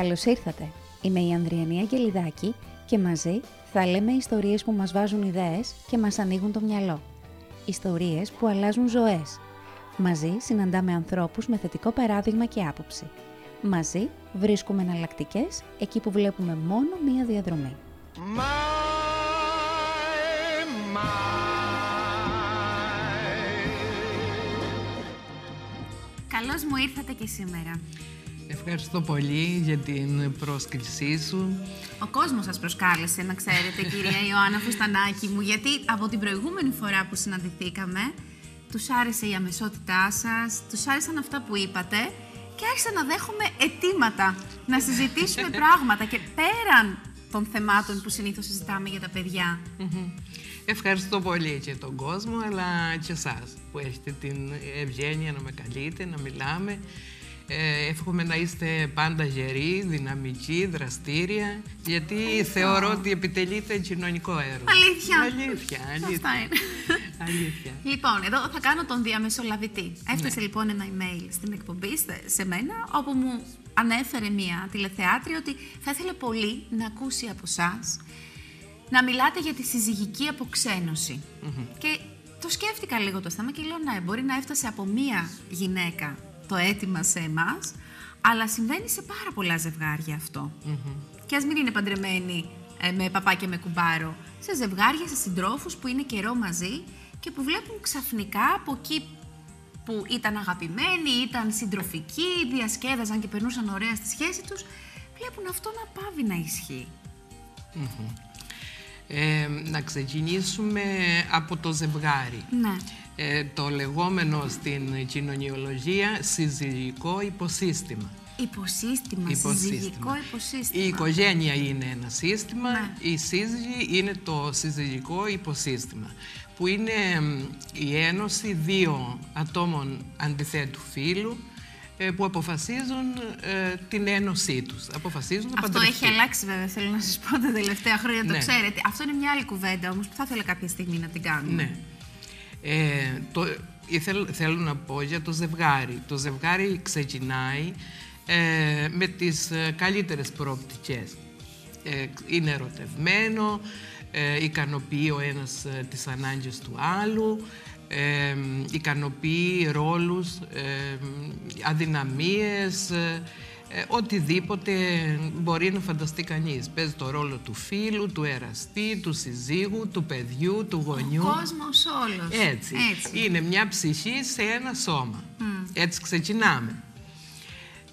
Καλώς ήρθατε. Είμαι η Ανδριανή Αγγελιδάκη και μαζί θα λέμε ιστορίες που μας βάζουν ιδέες και μας ανοίγουν το μυαλό. Ιστορίες που αλλάζουν ζωές. Μαζί συναντάμε ανθρώπους με θετικό παράδειγμα και άποψη. Μαζί βρίσκουμε εναλλακτικές εκεί που βλέπουμε μόνο μία διαδρομή. Καλώς μου ήρθατε και σήμερα. Ευχαριστώ πολύ για την πρόσκλησή σου. Ο κόσμος σας προσκάλεσε, να ξέρετε, κυρία Ιωάννα Φουστανάκη μου, γιατί από την προηγούμενη φορά που συναντηθήκαμε, τους άρεσε η αμεσότητά σας, τους άρεσαν αυτά που είπατε και άρχισα να δέχομαι αιτήματα, να συζητήσουμε πράγματα και πέραν των θεμάτων που συνήθως συζητάμε για τα παιδιά. Ευχαριστώ πολύ και τον κόσμο, αλλά και εσάς που έχετε την ευγένεια να με καλείτε, να μιλάμε. Ε, εύχομαι να είστε πάντα γεροί, δυναμικοί, δραστήρια, γιατί θεωρώ ότι επιτελείτε κοινωνικό έργο. Αλήθεια. Αλήθεια, αλήθεια. Αυτά είναι. αλήθεια. Λοιπόν, εδώ θα κάνω τον διαμεσολαβητή. Έφτασε Ναι. λοιπόν ένα email στην εκπομπή στε- σε μένα, όπου μου ανέφερε μία τηλεθεάτρια ότι θα ήθελε πολύ να ακούσει από εσά να μιλάτε για τη συζυγική αποξένωση. Και το σκέφτηκα λίγο το θέμα και λέω ναι, μπορεί να έφτασε από μία γυναίκα το αίτημα σε εμάς, αλλά συμβαίνει σε πάρα πολλά ζευγάρια αυτό. Και ας μην είναι παντρεμένοι ε, με παπά και με κουμπάρο, σε ζευγάρια, σε συντρόφους που είναι καιρό μαζί και που βλέπουν ξαφνικά από εκεί που ήταν αγαπημένοι, ήταν συντροφικοί, διασκέδαζαν και περνούσαν ωραία στη σχέση τους, βλέπουν αυτό να πάβει να ισχύει. Ε, να ξεκινήσουμε από το ζευγάρι. Ναι. Ε, το λεγόμενο στην κοινωνιολογία συζυγικό υποσύστημα. Υποσύστημα, συζυγικό υποσύστημα. Η οικογένεια είναι ένα σύστημα, Ναι. η σύζυγη είναι το συζυγικό υποσύστημα, που είναι μ, η ένωση δύο ατόμων αντιθέτου φύλου, ε, που αποφασίζουν ε, την ένωσή τους. Αποφασίζουν να Αυτό παντρευτούν. έχει αλλάξει βέβαια, θέλω να σας πω τα τελευταία χρόνια, το Ναι. ξέρετε. Αυτό είναι μια άλλη κουβέντα όμως που θα ήθελα κάποια στιγμή να την κάνουμε. Ναι. Ε, το, ήθελ- θέλω να πω για το ζευγάρι. Το ζευγάρι ξεκινάει ε, με τις ε, καλύτερες προοπτικές. Ε, είναι ερωτευμένο, ε, ικανοποιεί ο ένας ε, τις ανάγκες του άλλου, ε, ικανοποιεί ρόλους, ε, αδυναμίες, ε, ε, οτιδήποτε μπορεί να φανταστεί κανείς. Παίζει το ρόλο του φίλου, του εραστή, του συζύγου, του παιδιού, του γονιού. Ο κόσμος όλος. Έτσι. Είναι μια ψυχή σε ένα σώμα. Έτσι ξεκινάμε.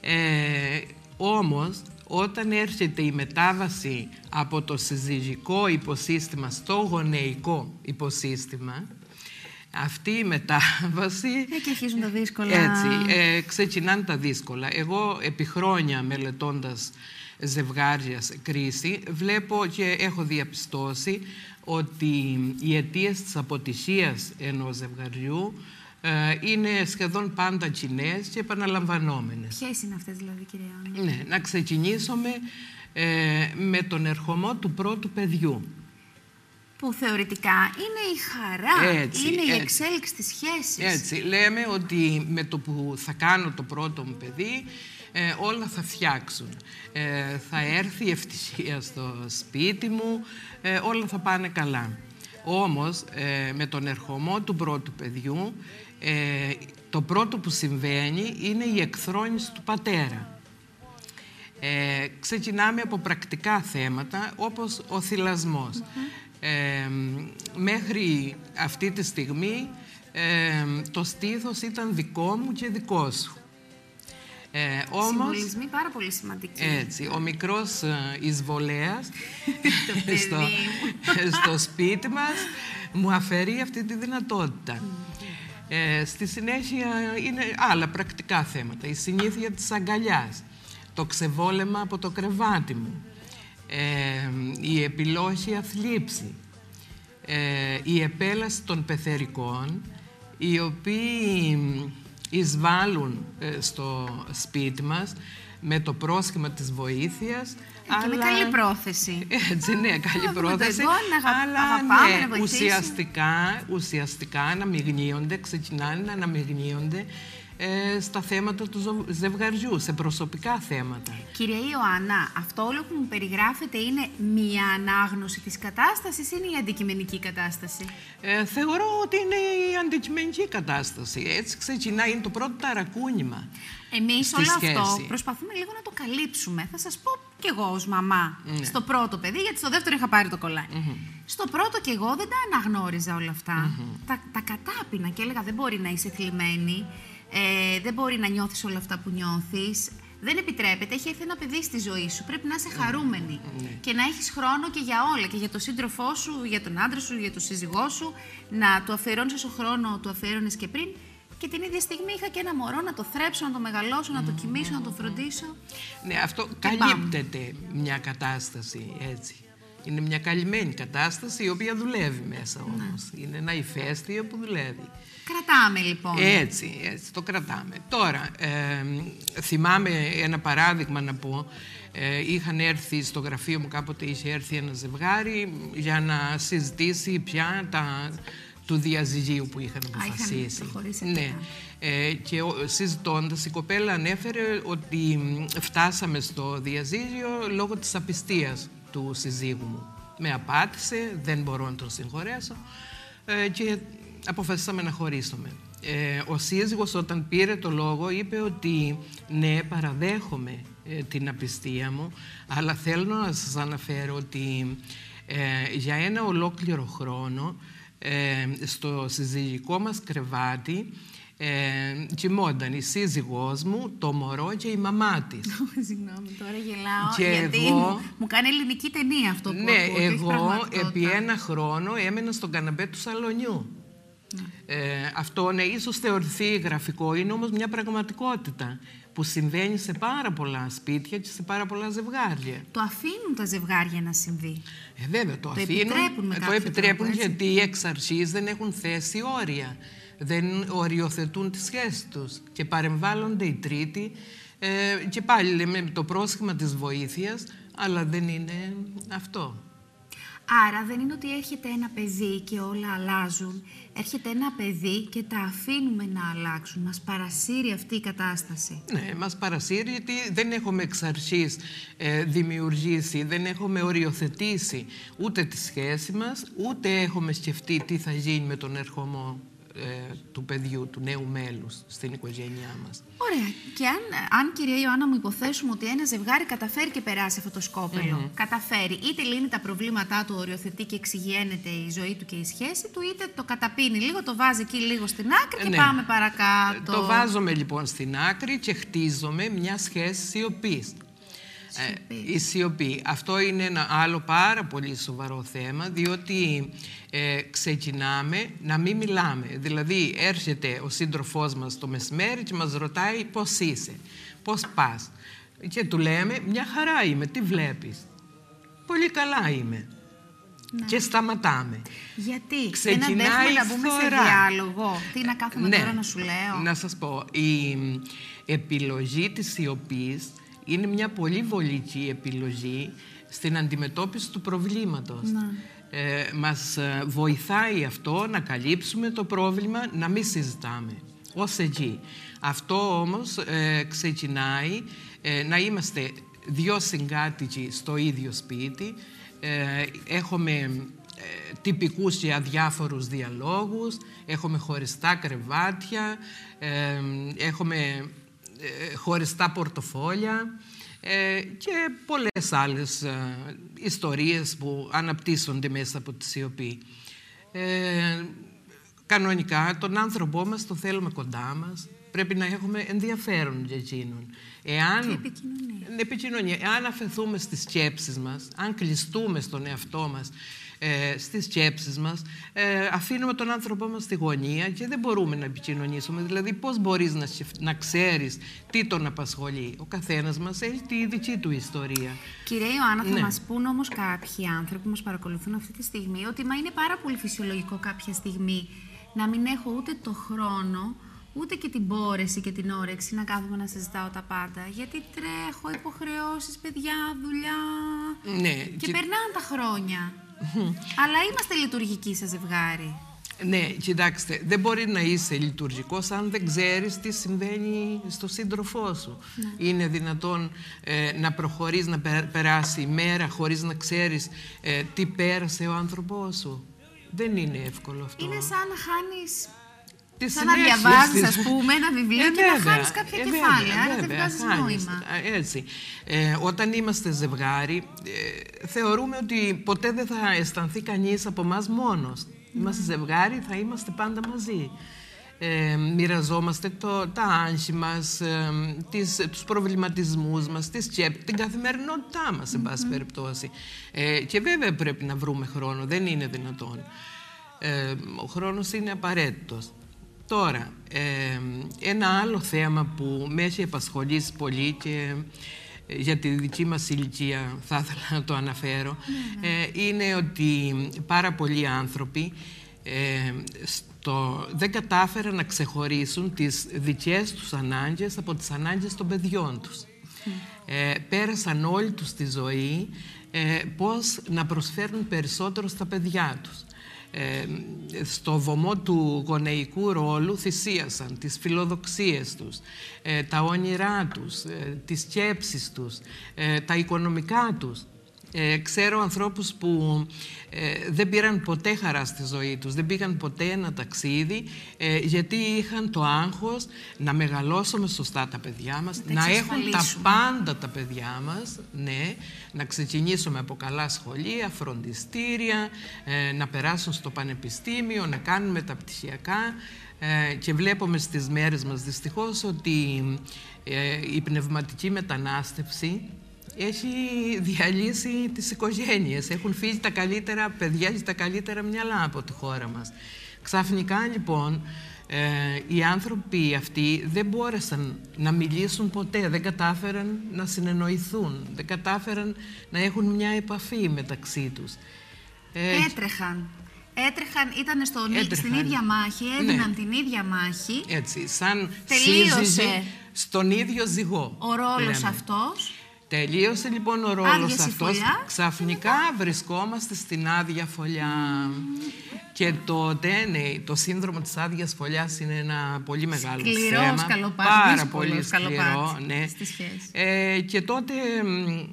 Ε, όμως, όταν έρχεται η μετάβαση από το συζυγικό υποσύστημα στο γονεϊκό υποσύστημα, αυτή η μετάβαση... Ναι, και αρχίζουν τα δύσκολα. Έτσι, ε, ξεκινάνε τα δύσκολα. Εγώ επί χρόνια μελετώντας ζευγάριας σε κρίση, βλέπω και έχω διαπιστώσει ότι οι αιτίες της αποτυχίας ενός ζευγαριού ε, είναι σχεδόν πάντα κοινές και επαναλαμβανόμενες. Ποιες είναι αυτές δηλαδή, κυρία Άννα; Ναι, να ξεκινήσουμε ε, με τον ερχομό του πρώτου παιδιού. Που θεωρητικά είναι η χαρά, Έτσι, είναι η έτσι. εξέλιξη της σχέσης. Έτσι, λέμε ότι με το που θα κάνω το πρώτο μου παιδί, ε, όλα θα φτιάξουν. Ε, θα έρθει η ευτυχία στο σπίτι μου, ε, όλα θα πάνε καλά. Όμως, ε, με τον ερχομό του πρώτου παιδιού, ε, το πρώτο που συμβαίνει είναι η εκθρόνηση του πατέρα. Ε, ξεκινάμε από πρακτικά θέματα όπως ο θυλασμός. Ε, μέχρι αυτή τη στιγμή ε, το στήθος ήταν δικό μου και δικός σου. Ε, όμως, Συμβολισμοί πάρα πολύ σημαντικοί. έτσι, ο μικρός ε, εισβολέας παιδί στο, στο σπίτι μας μου αφαιρεί αυτή τη δυνατότητα. Ε, στη συνέχεια είναι άλλα πρακτικά θέματα. Η συνήθεια της αγκαλιάς, το ξεβόλεμα από το κρεβάτι μου, ε, η επιλόχια θλίψη, ε, η επέλαση των πεθερικών, οι οποίοι εισβάλλουν ε, στο σπίτι μας με το πρόσχημα της βοήθειας. Και με καλή πρόθεση. Έτσι, ναι, καλή Να δούμε το πρόθεση. εγώ, να αγα- αλλά αγαπάμε, ναι, να βοηθήσουμε. ουσιαστικά, ουσιαστικά αναμειγνύονται, ξεκινάνε να αναμειγνύονται ε, στα θέματα του ζευγαριού, σε προσωπικά θέματα. Κυρία Ιωάννα, αυτό όλο που μου περιγράφετε είναι μία ανάγνωση της κατάστασης ή είναι η αντικειμενική κατάσταση; Ε, θεωρώ ότι είναι η αντικειμενική κατάσταση. Έτσι ξεκινάει, είναι το πρώτο ταρακούνημα. Εμείς όλο αυτό προσπαθούμε λίγο να το καλύψουμε. Θα σας πω κι εγώ ως μαμά ναι. στο πρώτο παιδί, γιατί στο δεύτερο είχα πάρει το κολλάκι. Στο πρώτο κι εγώ δεν τα αναγνώριζα όλα αυτά. Τα, τα κατάπινα και έλεγα δεν μπορεί να είσαι θλιμμένη, ε, δεν μπορεί να νιώθεις όλα αυτά που νιώθεις. Δεν επιτρέπεται, έχει έρθει ένα παιδί στη ζωή σου. Πρέπει να είσαι χαρούμενη ναι. και να έχεις χρόνο και για όλα. Και για τον σύντροφό σου, για τον άντρα σου, για τον σύζυγό σου. Να του αφιερώνεις όσο χρόνο του αφιέρωνες και πριν. Και την ίδια στιγμή είχα και ένα μωρό να το θρέψω, να το μεγαλώσω, να το κοιμήσω, να το φροντίσω. Ναι, αυτό καλύπτεται μια κατάσταση έτσι. Είναι μια καλυμμένη κατάσταση η οποία δουλεύει μέσα ναι. όμως. Είναι ένα ηφαίστειο που δουλεύει. Κρατάμε λοιπόν. Έτσι, έτσι το κρατάμε. Τώρα, ε, θυμάμαι ένα παράδειγμα να πω. Ε, είχαν έρθει στο γραφείο μου κάποτε, είχε έρθει ένα ζευγάρι για να συζητήσει πια τα, του διαζυγίου που είχαν αποφασίσει. ναι. Ε, και συζητώντας η κοπέλα ανέφερε ότι φτάσαμε στο διαζύγιο λόγω της απιστίας του συζύγου μου. Με απάτησε, δεν μπορώ να τον συγχωρέσω ε, και αποφασίσαμε να χωρίσουμε. Ε, ο σύζυγος όταν πήρε το λόγο είπε ότι ναι παραδέχομαι ε, την απιστία μου αλλά θέλω να σας αναφέρω ότι ε, για ένα ολόκληρο χρόνο στο συζυγικό μας κρεβάτι ε, κοιμόταν η σύζυγός μου, το μωρό και η μαμά της. Συγγνώμη, τώρα γελάω, γιατί εγώ, μου, κάνει ελληνική ταινία αυτό που Ναι, εγώ επί ένα χρόνο έμενα στον καναπέ του σαλονιού. Ναι. Ε, αυτό ναι, ίσως θεωρηθεί γραφικό, είναι όμως μια πραγματικότητα που συμβαίνει σε πάρα πολλά σπίτια και σε πάρα πολλά ζευγάρια. Το αφήνουν τα ζευγάρια να συμβεί. Ε, βέβαια, το, το αφήνουν. Επιτρέπουν το επιτρέπουν γιατί οι εξ αρχής δεν έχουν θέσει όρια. Δεν οριοθετούν τις σχέσεις τους και παρεμβάλλονται οι τρίτοι ε, και πάλι λέμε το πρόσχημα της βοήθειας, αλλά δεν είναι αυτό. Άρα δεν είναι ότι έρχεται ένα παιδί και όλα αλλάζουν. Έρχεται ένα παιδί και τα αφήνουμε να αλλάξουν. Μας παρασύρει αυτή η κατάσταση. Ναι, μας παρασύρει γιατί δεν έχουμε εξ αρχής ε, δημιουργήσει, δεν έχουμε οριοθετήσει ούτε τη σχέση μας, ούτε έχουμε σκεφτεί τι θα γίνει με τον ερχομό ε, του παιδιού, του νέου μέλους στην οικογένειά μας. Ωραία. Και αν, αν κυρία Ιωάννα μου υποθέσουμε ότι ένα ζευγάρι καταφέρει και περάσει αυτό το σκόπελο, καταφέρει είτε λύνει τα προβλήματά του, οριοθετεί και εξηγιένεται η ζωή του και η σχέση του, είτε το καταπίνει λίγο, το βάζει εκεί λίγο στην άκρη και ναι. πάμε παρακάτω. Το βάζουμε λοιπόν στην άκρη και χτίζουμε μια σχέση σιωπής. Ε, η σιωπή. Αυτό είναι ένα άλλο πάρα πολύ σοβαρό θέμα, διότι ε, ξεκινάμε να μην μιλάμε. Δηλαδή, έρχεται ο σύντροφός μας το μεσημέρι και μας ρωτάει πώς είσαι, πώς πας. Και του λέμε, μια χαρά είμαι, τι βλέπεις; Πολύ καλά είμαι. Ναι. Και σταματάμε. Γιατί; Ξεκινάει δεν αντέχουμε να μπούμε σε διάλογο. Τι να κάθομαι ναι. τώρα να σου λέω; Να σας πω, η επιλογή της σιωπής είναι μια πολύ βολική επιλογή στην αντιμετώπιση του προβλήματος. Να. Ε, μας ε, βοηθάει αυτό να καλύψουμε το πρόβλημα, να μην συζητάμε. Ως εκεί. Αυτό όμως ε, ξεκινάει ε, να είμαστε δυο συγκάτοικοι στο ίδιο σπίτι. έχουμε τυπικούς και αδιάφορους διαλόγους, έχουμε χωριστά κρεβάτια, έχουμε ε, χωριστά πορτοφόλια ε, και πολλές άλλες ε, ιστορίες που αναπτύσσονται μέσα από τη σιωπή. κανονικά τον άνθρωπό μας το θέλουμε κοντά μας. Πρέπει να έχουμε ενδιαφέρον για εκείνον. Εάν, και επικοινωνία. επικοινωνία. Εάν αφαιθούμε στις σκέψεις μας, αν κλειστούμε στον εαυτό μας ε, στις σκέψεις μας, ε, αφήνουμε τον άνθρωπό μας στη γωνία και δεν μπορούμε να επικοινωνήσουμε. Δηλαδή, πώς μπορείς να, να ξέρεις τι τον απασχολεί. Ο καθένας μας έχει τη δική του ιστορία. Κυρία Ιωάννα, θα ναι. μας πούν όμως κάποιοι άνθρωποι που μας παρακολουθούν αυτή τη στιγμή ότι μα είναι πάρα πολύ φυσιολογικό κάποια στιγμή να μην έχω ούτε το χρόνο, ούτε και την πόρεση και την όρεξη να κάθομαι να συζητάω τα πάντα. Γιατί τρέχω, υποχρεώσεις, παιδιά, δουλειά. Ναι, και, και... περνάνε τα χρόνια. Αλλά είμαστε λειτουργικοί σε ζευγάρι. Ναι, κοιτάξτε, δεν μπορεί να είσαι λειτουργικός αν δεν ξέρεις τι συμβαίνει στο σύντροφό σου. Ναι. Είναι δυνατόν ε, να προχωρείς, να περάσει η μέρα χωρίς να ξέρεις ε, τι πέρασε ο άνθρωπός σου. Δεν είναι εύκολο αυτό. Είναι σαν να χάνεις Τη Σαν να συνέχεια διαβάζεις, της- ας πούμε, ένα βιβλίο Ε, και να βέβαια, χάνεις κάποια ε, κεφάλαια. βέβαια, Άρα δεν βέβαια, βγάζεις χάνεις. νόημα. Α, Έτσι. Ε, όταν είμαστε ζευγάρι, ε, θεωρούμε ότι ποτέ δεν θα αισθανθεί κανείς από εμάς μόνος. Είμαστε ζευγάρι, θα είμαστε πάντα μαζί. Ε, μοιραζόμαστε το, τα άγχη μας, ε, τις, τους προβληματισμούς μας, τις τσέπ, την καθημερινότητά μας, σε πάση περιπτώσει. Ε, και βέβαια πρέπει να βρούμε χρόνο, δεν είναι δυνατόν. Ε, ο χρόνος είναι απαραίτητος. Τώρα, ε, ένα άλλο θέμα που με έχει απασχολήσει πολύ και ε, για τη δική μας ηλικία θα ήθελα να το αναφέρω, ε, είναι ότι πάρα πολλοί άνθρωποι ε, στο, δεν κατάφεραν να ξεχωρίσουν τις δικές τους ανάγκες από τις ανάγκες των παιδιών τους. Ε, πέρασαν όλη τους τη ζωή ε, πώς να προσφέρουν περισσότερο στα παιδιά τους. Ε, στο βωμό του γονεϊκού ρόλου θυσίασαν τις φιλοδοξίες τους, ε, τα όνειρά τους, ε, τις σκέψεις τους, ε, τα οικονομικά τους. Ε, ξέρω ανθρώπους που ε, δεν πήραν ποτέ χαρά στη ζωή τους, δεν πήγαν ποτέ ένα ταξίδι ε, γιατί είχαν το άγχος να μεγαλώσουμε σωστά τα παιδιά μας, τα να έχουν τα εξασφαλίσουμε. πάντα τα παιδιά μας, ναι, να ξεκινήσουμε από καλά σχολεία, φροντιστήρια, ε, να περάσουν στο πανεπιστήμιο, να κάνουν μεταπτυχιακά ε, και βλέπουμε στις μέρες μας δυστυχώς ότι ε, η πνευματική μετανάστευση έχει διαλύσει τις οικογένειες. Έχουν φύγει τα καλύτερα παιδιά και τα καλύτερα μυαλά από τη χώρα μας. Ξαφνικά λοιπόν ε, οι άνθρωποι αυτοί δεν μπόρεσαν να μιλήσουν ποτέ, δεν κατάφεραν να συνεννοηθούν, δεν κατάφεραν να έχουν μια επαφή μεταξύ τους. Ε, Έτρεχαν. Έτρεχαν, ήταν στον, Έτρεχαν. στην ίδια μάχη, έδιναν Ναι. την ίδια μάχη. έτσι, σαν Τελείωσε. σύζυγοι στον ίδιο ζυγό. Ο ρόλος λέμε. αυτός. Τελείωσε λοιπόν ο ρόλος Άδειασε η αυτός. φωλιά. Ξαφνικά βρισκόμαστε στην άδεια φωλιά. Και τότε, ναι, το σύνδρομο της άδειας φωλιάς είναι ένα πολύ μεγάλο Σκληρός θέμα. σκαλοπάτι, Πάρα δύσκολος πολύ σκαλοπάτι σκληρό, ναι. στη σχέση. Ε, και τότε, μ, ε,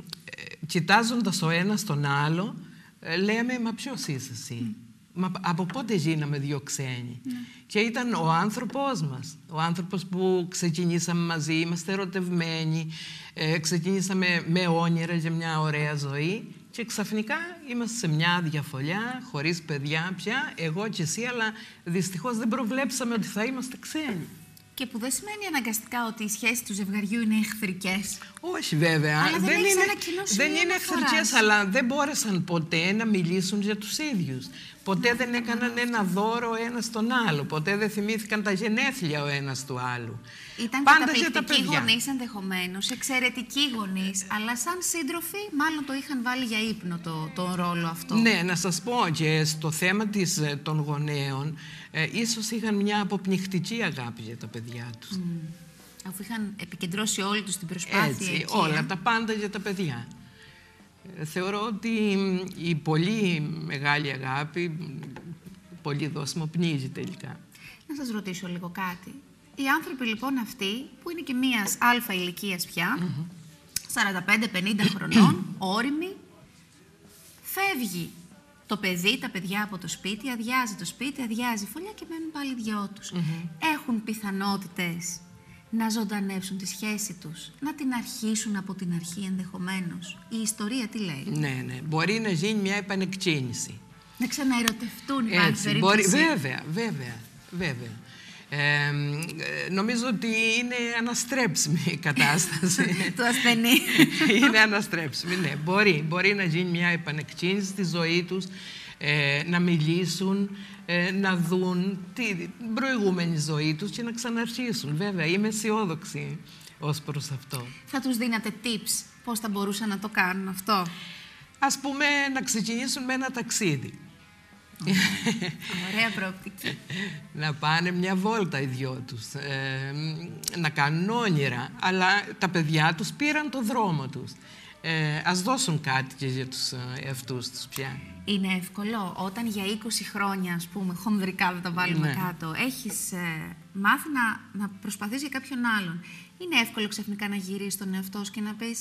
κοιτάζοντας ο ένας τον άλλο, ε, λέμε, μα ποιος είσαι εσύ; Μα από πότε γίναμε δύο ξένοι; Και ήταν ο άνθρωπος μας. Ο άνθρωπος που ξεκινήσαμε μαζί, είμαστε ερωτευμένοι, ε, ξεκινήσαμε με όνειρα για μια ωραία ζωή και ξαφνικά είμαστε σε μια διαφολιά, χωρίς παιδιά πια, εγώ και εσύ, αλλά δυστυχώς δεν προβλέψαμε ότι θα είμαστε ξένοι. Και που δεν σημαίνει αναγκαστικά ότι οι σχέσεις του ζευγαριού είναι εχθρικές. Όχι βέβαια. Αλλά δεν έχεις είναι, ένα κοινό σημείο δεν είναι αναφοράς. εχθρικές, αλλά δεν μπόρεσαν ποτέ να μιλήσουν για τους ίδιους. Ποτέ δεν έκαναν ένα δώρο ο ένας στον άλλο. Ποτέ δεν θυμήθηκαν τα γενέθλια ο ένας του άλλου. Ήταν Πάντα για τα καταπληκτικοί παιδιά. γονείς ενδεχομένως, εξαιρετικοί γονείς, αλλά σαν σύντροφοι, μάλλον το είχαν βάλει για ύπνο το, το ρόλο αυτό. Ναι, να σας πω και στο θέμα της, ε, των γονέων, ε, ίσως είχαν μια αποπνιχτική αγάπη για τα παιδιά τους. Αφού είχαν επικεντρώσει όλοι τους την προσπάθεια. Έτσι, εκεί, όλα ε. τα πάντα για τα παιδιά. Ε, Θεωρώ ότι μ, η πολύ μεγάλη αγάπη, μ, πολύ δώσιμο πνίγει τελικά. Να σας ρωτήσω λίγο κάτι. Οι άνθρωποι λοιπόν αυτοί, που είναι και μίας αλφα ηλικίας πια, 45-50 χρονών, όριμοι, φεύγει το παιδί, τα παιδιά από το σπίτι, αδειάζει το σπίτι, αδειάζει η φωλιά και μένουν πάλι δυο τους. Έχουν πιθανότητες να ζωντανεύσουν τη σχέση τους, να την αρχίσουν από την αρχή ενδεχομένως. Η ιστορία τι λέει; Ναι, ναι. Μπορεί να γίνει μια επανεκκίνηση. Να ξαναερωτευτούν υπάρχει Έτσι, περίπτωση. μπορεί, βέβαια, βέβαια, βέβαια. Ε, ε, νομίζω ότι είναι αναστρέψιμη η κατάσταση. του ασθενή. είναι αναστρέψιμη, ναι. Μπορεί, μπορεί να γίνει μια επανεκκίνηση στη ζωή τους, ε, να μιλήσουν, ε, να δουν τη, την προηγούμενη ζωή τους και να ξαναρχίσουν. Βέβαια, είμαι αισιόδοξη ως προς αυτό. θα τους δίνατε tips πώς θα μπορούσαν να το κάνουν αυτό; Ας πούμε, να ξεκινήσουν με ένα ταξίδι. Ωραία προοπτική. να πάνε μια βόλτα οι δυο τους, ε, να κάνουν όνειρα. Αλλά τα παιδιά τους πήραν το δρόμο τους. Ε, ας δώσουν κάτι και για τους ε, εαυτούς τους πια. Είναι εύκολο όταν για 20 χρόνια, ας πούμε, χονδρικά δεν τα βάλουμε Ναι. κάτω, έχεις ε, μάθει να, να προσπαθείς για κάποιον άλλον. Είναι εύκολο ξαφνικά να γυρίσεις τον εαυτό σου και να πεις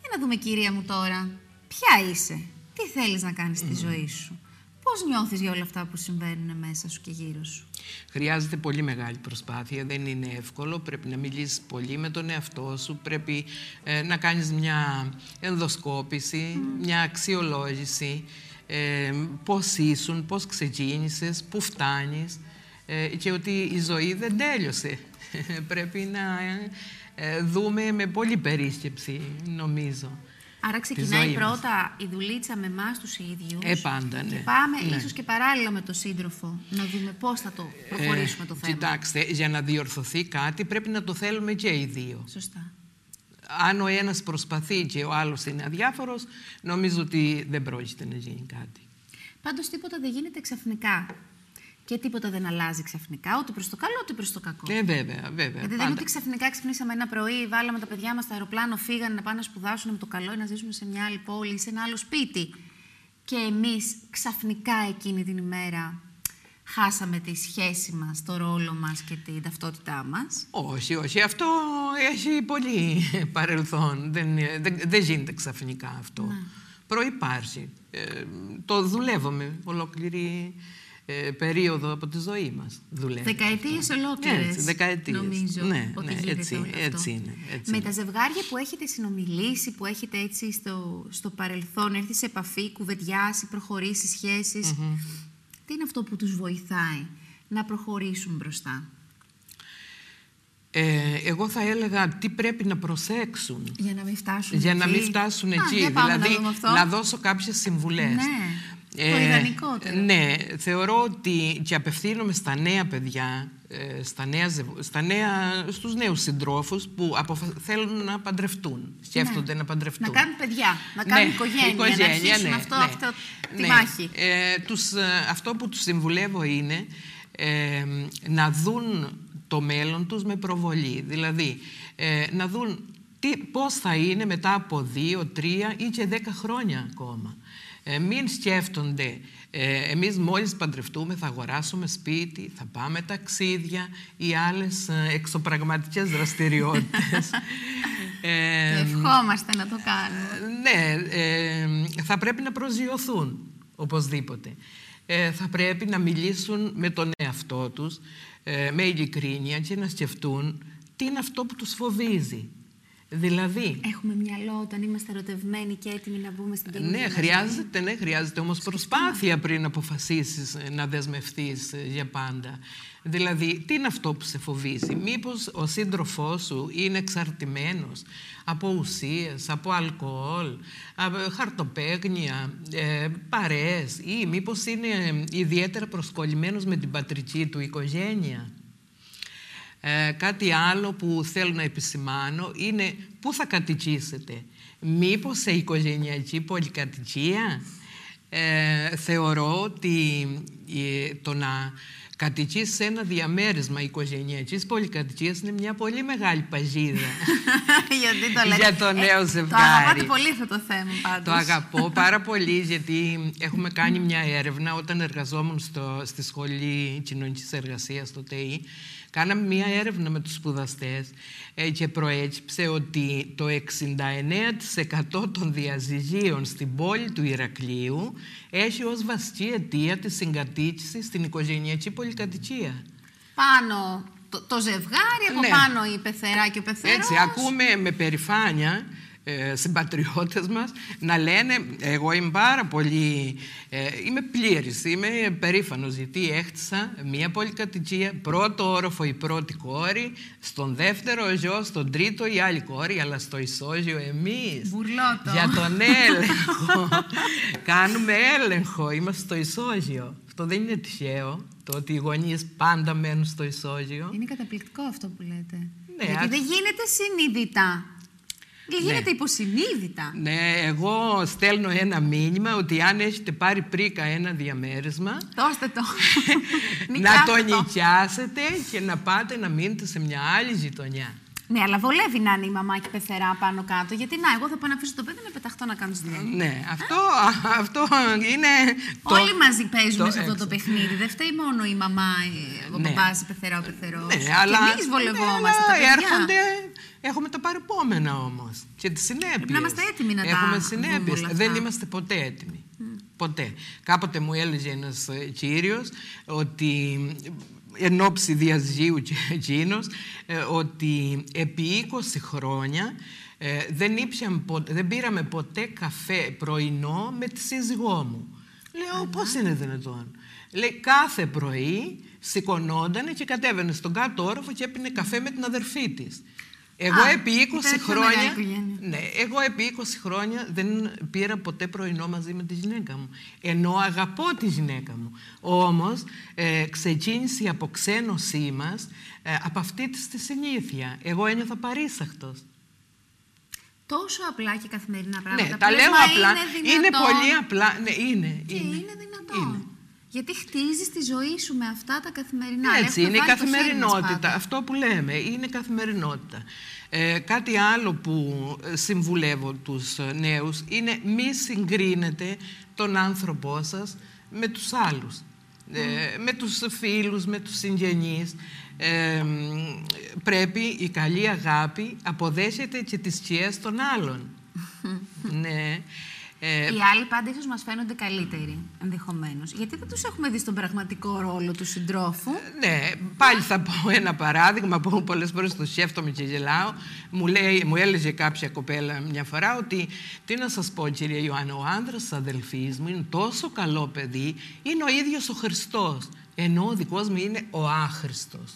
«Για να δούμε κυρία μου τώρα, ποια είσαι, τι θέλεις να κάνεις στη ζωή σου, πώς νιώθεις για όλα αυτά που συμβαίνουν μέσα σου και γύρω σου». Χρειάζεται πολύ μεγάλη προσπάθεια, δεν είναι εύκολο. Πρέπει να μιλήσεις πολύ με τον εαυτό σου, πρέπει ε, να κάνεις μια ενδοσκόπηση, μια αξιολόγηση, ε, πώς ήσουν, πώς ξεκίνησες, πού φτάνεις ε, και ότι η ζωή δεν τέλειωσε. πρέπει να ε, δούμε με πολύ περίσκεψη, νομίζω. Άρα ζωή ξεκινάει μας. πρώτα η δουλίτσα με εμάς τους ίδιους. Ε, πάντα, ναι. Και πάμε Ναι. ίσως και παράλληλα με τον σύντροφο να δούμε πώς θα το προχωρήσουμε το θέμα. Ε, Κοιτάξτε, για να διορθωθεί κάτι πρέπει να το θέλουμε και οι δύο. Σωστά. Αν ο ένας προσπαθεί και ο άλλος είναι αδιάφορος, νομίζω ότι δεν πρόκειται να γίνει κάτι. Πάντως τίποτα δεν γίνεται ξαφνικά. Και τίποτα δεν αλλάζει ξαφνικά, ούτε προς το καλό, ούτε προς το κακό. Ε, βέβαια, βέβαια. Γιατί δεν είναι πάντα. ότι ξαφνικά ξυπνήσαμε ένα πρωί, βάλαμε τα παιδιά μας στο αεροπλάνο, φύγανε να πάνε να σπουδάσουν με το καλό ή να ζήσουμε σε μια άλλη πόλη ή σε ένα άλλο σπίτι. Και εμείς ξαφνικά εκείνη την ημέρα χάσαμε τη σχέση μας, το ρόλο μας και την ταυτότητά μας. Όχι, όχι. Αυτό έχει πολύ παρελθόν. Δεν, δεν, δεν γίνεται ξαφνικά αυτό. Ναι. Προϋπάρχει. Ε, το δουλεύουμε ολόκληρη ε, περίοδο από τη ζωή μας. Δουλεύουμε. Δεκαετίες ολόκληρες, Έτσι, δεκαετίες. νομίζω, Ναι, ότι ναι, γίνεται έτσι, όλο αυτό. έτσι είναι. Έτσι Με είναι. τα ζευγάρια που έχετε συνομιλήσει, που έχετε έτσι στο, στο παρελθόν έρθει σε επαφή, κουβεντιάσει, προχωρήσεις σχέσεις, τι είναι αυτό που τους βοηθάει να προχωρήσουν μπροστά; Ε, εγώ θα έλεγα τι πρέπει να προσέξουν Για να μην φτάσουν για εκεί. να μην φτάσουν Α, εκεί. για πάμε δηλαδή, να δούμε αυτό. δώσω κάποιες συμβουλές. Ναι, το ιδανικότερο. Ναι, θεωρώ ότι και απευθύνομαι στα νέα παιδιά, ε, στα νέα, ζευ- στα νέα, στους νέους συντρόφους που αποφα- θέλουν να παντρευτούν, σκέφτονται να παντρευτούν. Να κάνουν παιδιά, να κάνουν οικογένεια, να αρχίσουν αυτό, αυτό τη ναι. μάχη. Ε, τους, ε, αυτό που τους συμβουλεύω είναι ε, να δουν το μέλλον τους με προβολή. Δηλαδή, ε, να δουν τι, πώς θα είναι μετά από δύο, τρία ή και δέκα χρόνια ακόμα. Ε, μην σκέφτονται, ε, εμείς μόλις παντρευτούμε θα αγοράσουμε σπίτι, θα πάμε ταξίδια ή άλλες ε, εξωπραγματικές δραστηριότητες. Ε, Το ευχόμαστε να το κάνουμε. ναι, ε, θα πρέπει να προσγειωθούν οπωσδήποτε. Ε, θα πρέπει να μιλήσουν με τον εαυτό τους, ε, με ειλικρίνεια και να σκεφτούν τι είναι αυτό που τους φοβίζει. Δηλαδή, Έχουμε μυαλό όταν είμαστε ερωτευμένοι και έτοιμοι να μπούμε στην καινούργια ναι, μας χρειάζεται, ναι, χρειάζεται όμως προσπάθεια πριν αποφασίσεις ε, να δεσμευτείς ε, για πάντα. Δηλαδή, τι είναι αυτό που σε φοβίζει; Μήπως ο σύντροφός σου είναι εξαρτημένος από ουσίες, από αλκοόλ, από χαρτοπέγνια, ε, παρέες ή μήπως είναι ε, ιδιαίτερα προσκολλημένος με την πατρική του οικογένεια; Ε, κάτι άλλο που θέλω να επισημάνω είναι πού θα κατοικήσετε. Μήπως σε οικογενειακή πολυκατοικία; Ε, θεωρώ ότι ε, το να κατοικείς σε ένα διαμέρισμα οικογενειακής πολυκατοικίας είναι μια πολύ μεγάλη παγίδα. Γιατί το λέτε; Για το νέο Το ζευγάρι. αγαπάτε πολύ αυτό το θέμα πάντως. Το αγαπώ πάρα πολύ γιατί έχουμε κάνει μια έρευνα όταν εργαζόμουν στο, στη Σχολή Κοινωνικής Εργασίας, στο ΤΕΗ. Κάναμε μια έρευνα με τους σπουδαστές ε, και προέκυψε ότι το 69% των διαζυγίων στην πόλη του Ηρακλείου έχει ως βασική αιτία τη συγκατοίκηση στην οικογενειακή πολυκατοικία. Πάνω το, το ζευγάρι, από Ναι. πάνω η πεθερά και ο πεθερός. Έτσι, ακούμε με περηφάνεια ε, συμπατριώτες μας να λένε εγώ είμαι πάρα πολύ, ε, είμαι πλήρης, είμαι περήφανος γιατί έχτισα μια πολυκατοικία, πρώτο όροφο η πρώτη κόρη, στον δεύτερο γιο, στον τρίτο η άλλη κόρη, αλλά στο ισόγειο εμείς. Μπουρλότο. Για τον έλεγχο. Κάνουμε έλεγχο, είμαστε στο ισόγειο. Αυτό δεν είναι τυχαίο, το ότι οι γονείς πάντα μένουν στο ισόγειο. Είναι καταπληκτικό αυτό που λέτε. Ναι, Γιατί α- δεν γίνεται συνειδητά. Γίνεται Ναι. υποσυνείδητα. Ναι, εγώ στέλνω ένα μήνυμα ότι αν έχετε πάρει πρίκα ένα διαμέρισμα, Δώστε το. να Νοικιάστε το νοικιάσετε και να πάτε να μείνετε σε μια άλλη γειτονιά. Ναι, αλλά βολεύει να είναι η μαμά και η πεθερά πάνω κάτω. Γιατί να, εγώ θα πάω να αφήσω το παιδί να πεταχτώ να κάνω τη δουλειά. Ναι, αυτό, αυτό είναι. το- Όλοι μαζί παίζουμε το σε αυτό το έξω. παιχνίδι. Δεν φταίει μόνο η μαμά, η- ο Ναι. παπάς, η πεθερά, ο πεθερός. Ναι, και αλλά, εμείς βολευόμαστε ναι, τα αλλά παιδιά. έρχονται, έχουμε τα παρεπόμενα όμως και τις συνέπειες. να είμαστε έτοιμοι να τα Έχουμε δούμε συνέπειες. όλα αυτά. Δεν είμαστε ποτέ έτοιμοι. Ποτέ. Κάποτε μου έλεγε ένας ε, κύριος ότι εν ώψη διαζυγίου και εκείνος ε, ότι επί 20 χρόνια ε, δεν, ήπιαν πο- δεν πήραμε ποτέ καφέ πρωινό με τη σύζυγό μου. Λέω, πώς είναι δυνατόν; Λέει, κάθε πρωί σηκωνόταν και κατέβαινε στον κάτω όροφο και έπινε καφέ με την αδερφή της. Εγώ Α, επί 20 ήταν πιο χρόνια, μεγάλη οικογένεια. ναι, εγώ επί 20 χρόνια δεν πήρα ποτέ πρωινό μαζί με τη γυναίκα μου. Ενώ αγαπώ τη γυναίκα μου. Όμως ε, ξεκίνησε η αποξένωσή μας ε, από αυτή της τη συνήθεια. Εγώ ένιωθα παρήσαχτος. Τόσο απλά και καθημερινά πράγματα. Ναι, που τα λες, λέω «Μα απλά. Είναι, Είναι, δυνατόν». πολύ απλά. Ναι, είναι. Και είναι. είναι δυνατόν. Είναι. Γιατί χτίζεις τη ζωή σου με αυτά τα καθημερινά. αλλά Έτσι, έχουμε είναι η βάλει το χέρι μας καθημερινότητα. πάντα. Αυτό που λέμε είναι καθημερινότητα. Ε, κάτι άλλο που ε, συμβουλεύω τους ε, νέους είναι μη συγκρίνετε τον άνθρωπό σας με τους άλλους. Ε, με τους φίλους, με τους συγγενείς. Ε, μ, πρέπει η καλή αγάπη αποδέχεται και τις σκιές των άλλων. ναι. Ε, Οι άλλοι πάντα ίσως μας φαίνονται καλύτεροι ενδεχομένως. Γιατί δεν τους έχουμε δει στον πραγματικό ρόλο του συντρόφου. Ναι, πάλι θα πω ένα παράδειγμα που πολλές φορές το σκέφτομαι και γελάω. Μου, λέει, μου έλεγε κάποια κοπέλα μια φορά ότι τι να σας πω κυρία Ιωάννα, ο άντρας της αδελφής μου είναι τόσο καλό παιδί, είναι ο ίδιος ο Χριστός. Ενώ ο δικός μου είναι ο άχρηστος.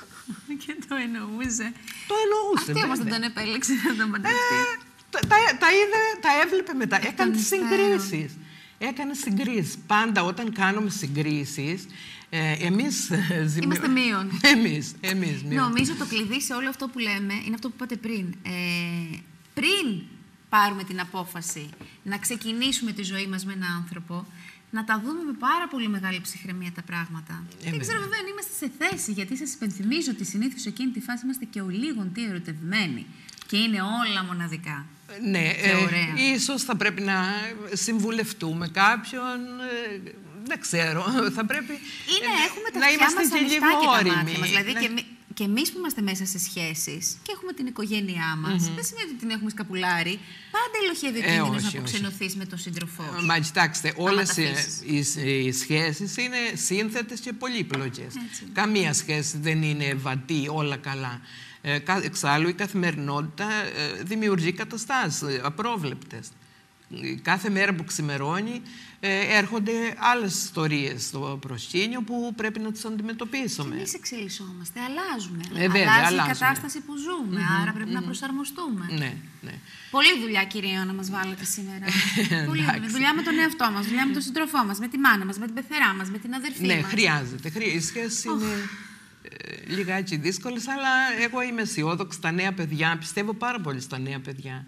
και το εννοούσε. Το εννοούσε Αυτή όμως δεν βέβαια. τον επέλεξε να τον παντρευτεί. Ε, τα, τα, τα είδε, τα έβλεπε μετά. Έκανε τις υστέρων. συγκρίσεις. Έκανε συγκρίσεις. Πάντα όταν κάνουμε συγκρίσεις, ε, εμείς... ε, ζημιω- Είμαστε μείον. Εμείς, εμείς μείον. Νομίζω το κλειδί σε όλο αυτό που λέμε είναι αυτό που είπατε πριν. Ε, πριν πάρουμε την απόφαση να ξεκινήσουμε τη ζωή μας με έναν άνθρωπο, να τα δούμε με πάρα πολύ μεγάλη ψυχραιμία τα πράγματα. Δεν βέβαια. ξέρω βέβαια αν είμαστε σε θέση, γιατί σας υπενθυμίζω ότι συνήθως σε εκείνη τη φάση είμαστε και ο λίγον τι ερωτευμένοι. Και είναι όλα μοναδικά. Ναι, Και ε, ωραία. ίσως θα πρέπει να συμβουλευτούμε κάποιον, ε, δεν ξέρω, θα πρέπει Είναι, ε, έχουμε τα να αυτιά είμαστε μας και ανοιχτά λίγο και τα όριμοι. μάτια μας. Δηλαδή Ναι. και, εμεί- και εμείς που είμαστε μέσα σε σχέσεις και έχουμε την οικογένειά μας, δεν σημαίνει ότι την έχουμε σκαπουλάρει. Πάντα ελοχεύει ο Ε, κίνδυνος όχι, να όχι. αποξενωθείς με τον σύντροφό σου. Μα κοιτάξτε, όλες τα οι, αφήσεις. οι, οι σχέσεις είναι σύνθετες και πολύπλοκες. Έτσι. Καμία σχέση δεν είναι βατή, όλα καλά. Ε, κα- εξάλλου η καθημερινότητα ε, δημιουργεί καταστάσεις ε, απρόβλεπτες. Ε, Κάθε μέρα που ξημερώνει ε, έρχονται άλλες ιστορίες στο προσκήνιο που πρέπει να τις αντιμετωπίσουμε. Εμείς εξελισσόμαστε, αλλάζουμε. Ε, βέβαια, Αλλάζει η αλλάζουμε. κατάσταση που ζούμε, άρα πρέπει να προσαρμοστούμε. Ναι, ναι. Πολλή δουλειά, κυρία, να μας βάλετε σήμερα. Πολύ Εντάξει. δουλειά. Δουλειά με τον εαυτό μας, δουλειά με τον σύντροφό μας, με τη μάνα μας, με την πεθερά μας, με την αδερφή Ναι, μας. χρειάζεται. Χρει- Οι σχέσει είναι ε, λιγάκι δύσκολες, αλλά εγώ είμαι αισιόδοξη. Τα νέα παιδιά, πιστεύω πάρα πολύ στα νέα παιδιά.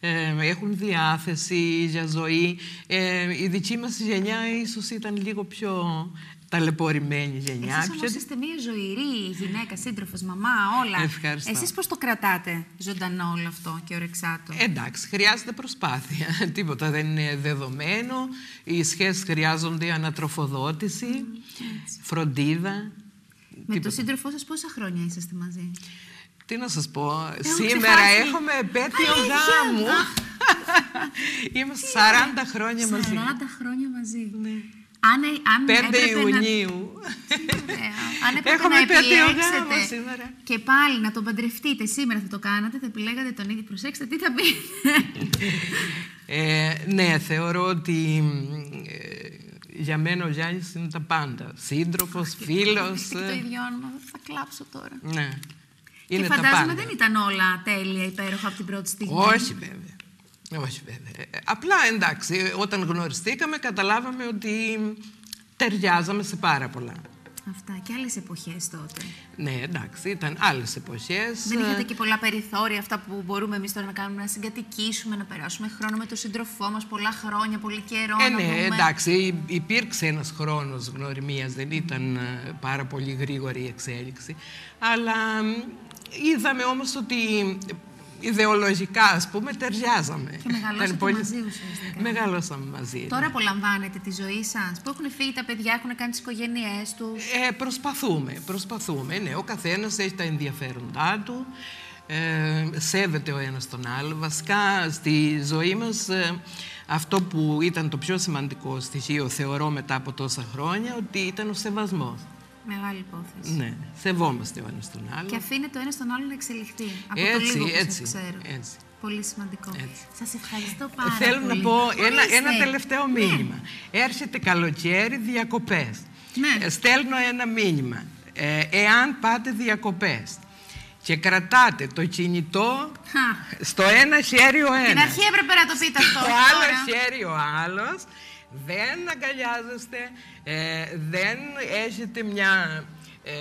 Ε, έχουν διάθεση για ζωή. Ε, η δική μας γενιά ίσως ήταν λίγο πιο ταλαιπωρημένη γενιά. Εσείς Πιο- όμως είστε μια ζωηρή γυναίκα, σύντροφος, μαμά, όλα. Ευχαριστώ. Εσείς πώς το κρατάτε ζωντανό όλο αυτό και ορεξάτο; Εντάξει, χρειάζεται προσπάθεια. Τίποτα δεν είναι δεδομένο. Οι σχέσεις χρειάζονται ανατροφοδότηση, φροντίδα. Με τον σύντροφό σας πόσα χρόνια είσαστε μαζί; Τι να σας πω, Έχω σήμερα ξεχάσει. έχουμε επέτειο Αλήθεια. γάμου. Είμαστε 40 χρόνια 40 μαζί. χρόνια μαζί. Ναι. Αν, ε- αν 5 έπρεπε Ιουνίου. Να... Ε, Αν έπρεπε Έχουμε να επέτειο γάμο επιλέξετε σήμερα. και πάλι να τον παντρευτείτε σήμερα θα το κάνατε, θα επιλέγατε τον ίδιο. Προσέξτε τι θα πει. Ε, ναι, θεωρώ ότι ε, για μένα ο Γιάννης είναι τα πάντα. Σύντροφος, φίλος. Έχετε και το ε, ίδιο όνομα. Θα κλάψω τώρα. ναι. Και Είναι τα φαντάζομαι πάντα. δεν ήταν όλα τέλεια, υπέροχα από την πρώτη στιγμή. Όχι βέβαια. Όχι βέβαια. Ε, Απλά εντάξει, όταν γνωριστήκαμε καταλάβαμε ότι ταιριάζαμε σε πάρα πολλά. Αυτά και άλλες εποχές τότε. Ναι, εντάξει, ήταν άλλες εποχές. Δεν είχατε και πολλά περιθώρια αυτά που μπορούμε εμείς τώρα να κάνουμε, να συγκατοικήσουμε, να περάσουμε χρόνο με τον σύντροφό μας πολλά χρόνια, πολύ καιρό. Ε, να ναι, δούμε. εντάξει, υ- υπήρξε ένας χρόνος γνωριμίας, δεν ήταν ε, πάρα πολύ γρήγορη η εξέλιξη, αλλά μ, είδαμε όμως ότι ιδεολογικά, ας πούμε, ταιριάζαμε. Και μεγαλώσατε Ήταν μαζί ουσιαστικά. Μεγαλώσαμε μαζί. ναι. Τώρα απολαμβάνετε τη ζωή σας, που έχουν φύγει τα παιδιά, έχουν κάνει τις οικογένειές τους. Ε, προσπαθούμε, προσπαθούμε. Ναι, ο καθένας έχει τα ενδιαφέροντά του, ε, σέβεται ο ένας τον άλλο. Βασικά στη ζωή μας ε, αυτό που ήταν το πιο σημαντικό στοιχείο, θεωρώ μετά από τόσα χρόνια, ότι ήταν ο σεβασμός. Μεγάλη υπόθεση. Ναι, σεβόμαστε ο ένας τον άλλο. Και αφήνετε ο ένας τον άλλον να εξελιχθεί. Από το Έτσι, λίγο που έτσι, σας ξέρω. έτσι. Πολύ σημαντικό. Έτσι. Σας ευχαριστώ πάρα Θέλω πολύ. να πω ένα, Ορίστε. ένα τελευταίο μήνυμα. Έρχεται καλοκαίρι διακοπές. Ναι. Ε, Στέλνω ένα μήνυμα. Ε, εάν πάτε διακοπές και κρατάτε το κινητό Χα. στο ένα χέρι ο ένας. Την αρχή έπρεπε να το πείτε αυτό. Στο όχι άλλο τώρα. χέρι ο άλλος. Δεν αγκαλιάζεστε, ε, δεν έχετε μια ε,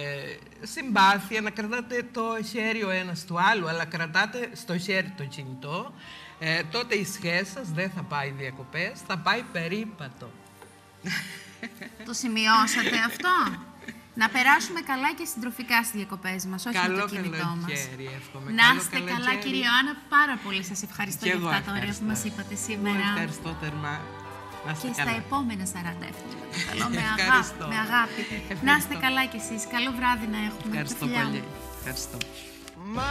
συμπάθεια να κρατάτε το χέρι ο ένας του άλλου, αλλά κρατάτε στο χέρι το κινητό, ε, τότε η σχέση σας δεν θα πάει διακοπές, θα πάει περίπατο. Το σημειώσατε αυτό; Να περάσουμε καλά και συντροφικά στις διακοπές μας, όχι Καλό με το κινητό μας. καλοκαίρι, εύχομαι. Να Καλό είστε καλά, καλοκαίρι. κύριε Ιωάννα, πάρα πολύ. Σας ευχαριστώ Και για εγώ αυτά τα ωραία που ευχαριστώ. μας είπατε Εγώ σήμερα. Ευχαριστώ θερμά και καλά. στα επόμενα 40 εφτήματα. Με, αγάπη, με αγάπη. Ευχαριστώ. Να είστε καλά κι εσείς. Καλό βράδυ να έχουμε. Ευχαριστώ πολύ. Ευχαριστώ. My,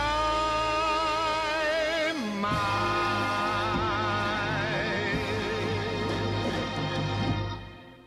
my.